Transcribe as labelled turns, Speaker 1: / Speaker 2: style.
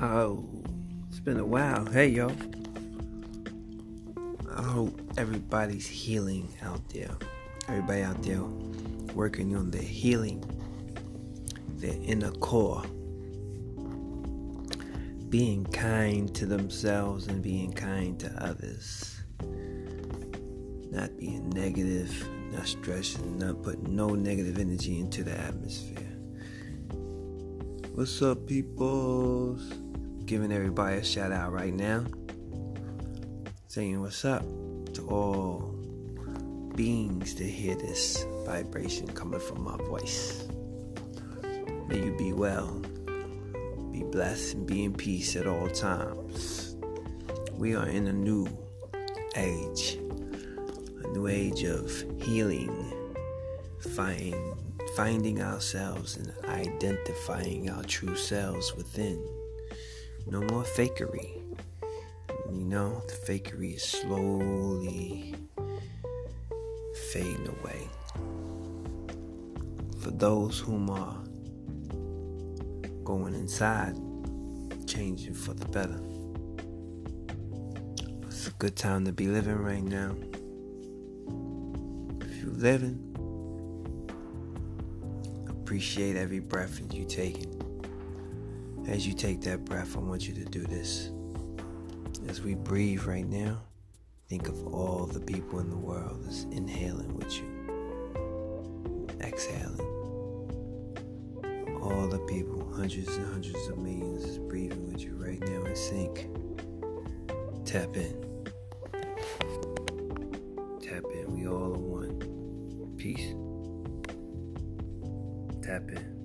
Speaker 1: yo. It's been a while. Hey, yo. I hope everybody's healing out there. Everybody out there working on their healing, their inner core. Being kind to themselves and being kind to others. Not being negative, not stressing, not putting no negative energy into the atmosphere. What's up, peoples? Giving everybody a shout out right now. Saying what's up to all beings to hear this vibration coming from my voice. May you be well, be blessed, and be in peace at all times. We are in a new age, a new age of healing, find finding ourselves and identifying our true selves within. No more fakery. You know, the fakery is slowly fading away. For those whom are going inside, changing for the better. It's a good time to be living right now. If you're living, appreciate every breath that you taking. As you take that breath, I want you to do this. As we breathe right now, think of all the people in the world that's inhaling with you, exhaling. All the people, hundreds and hundreds of millions, is breathing with you right now in sync. Tap in. Tap in. We all are one. Peace tap in.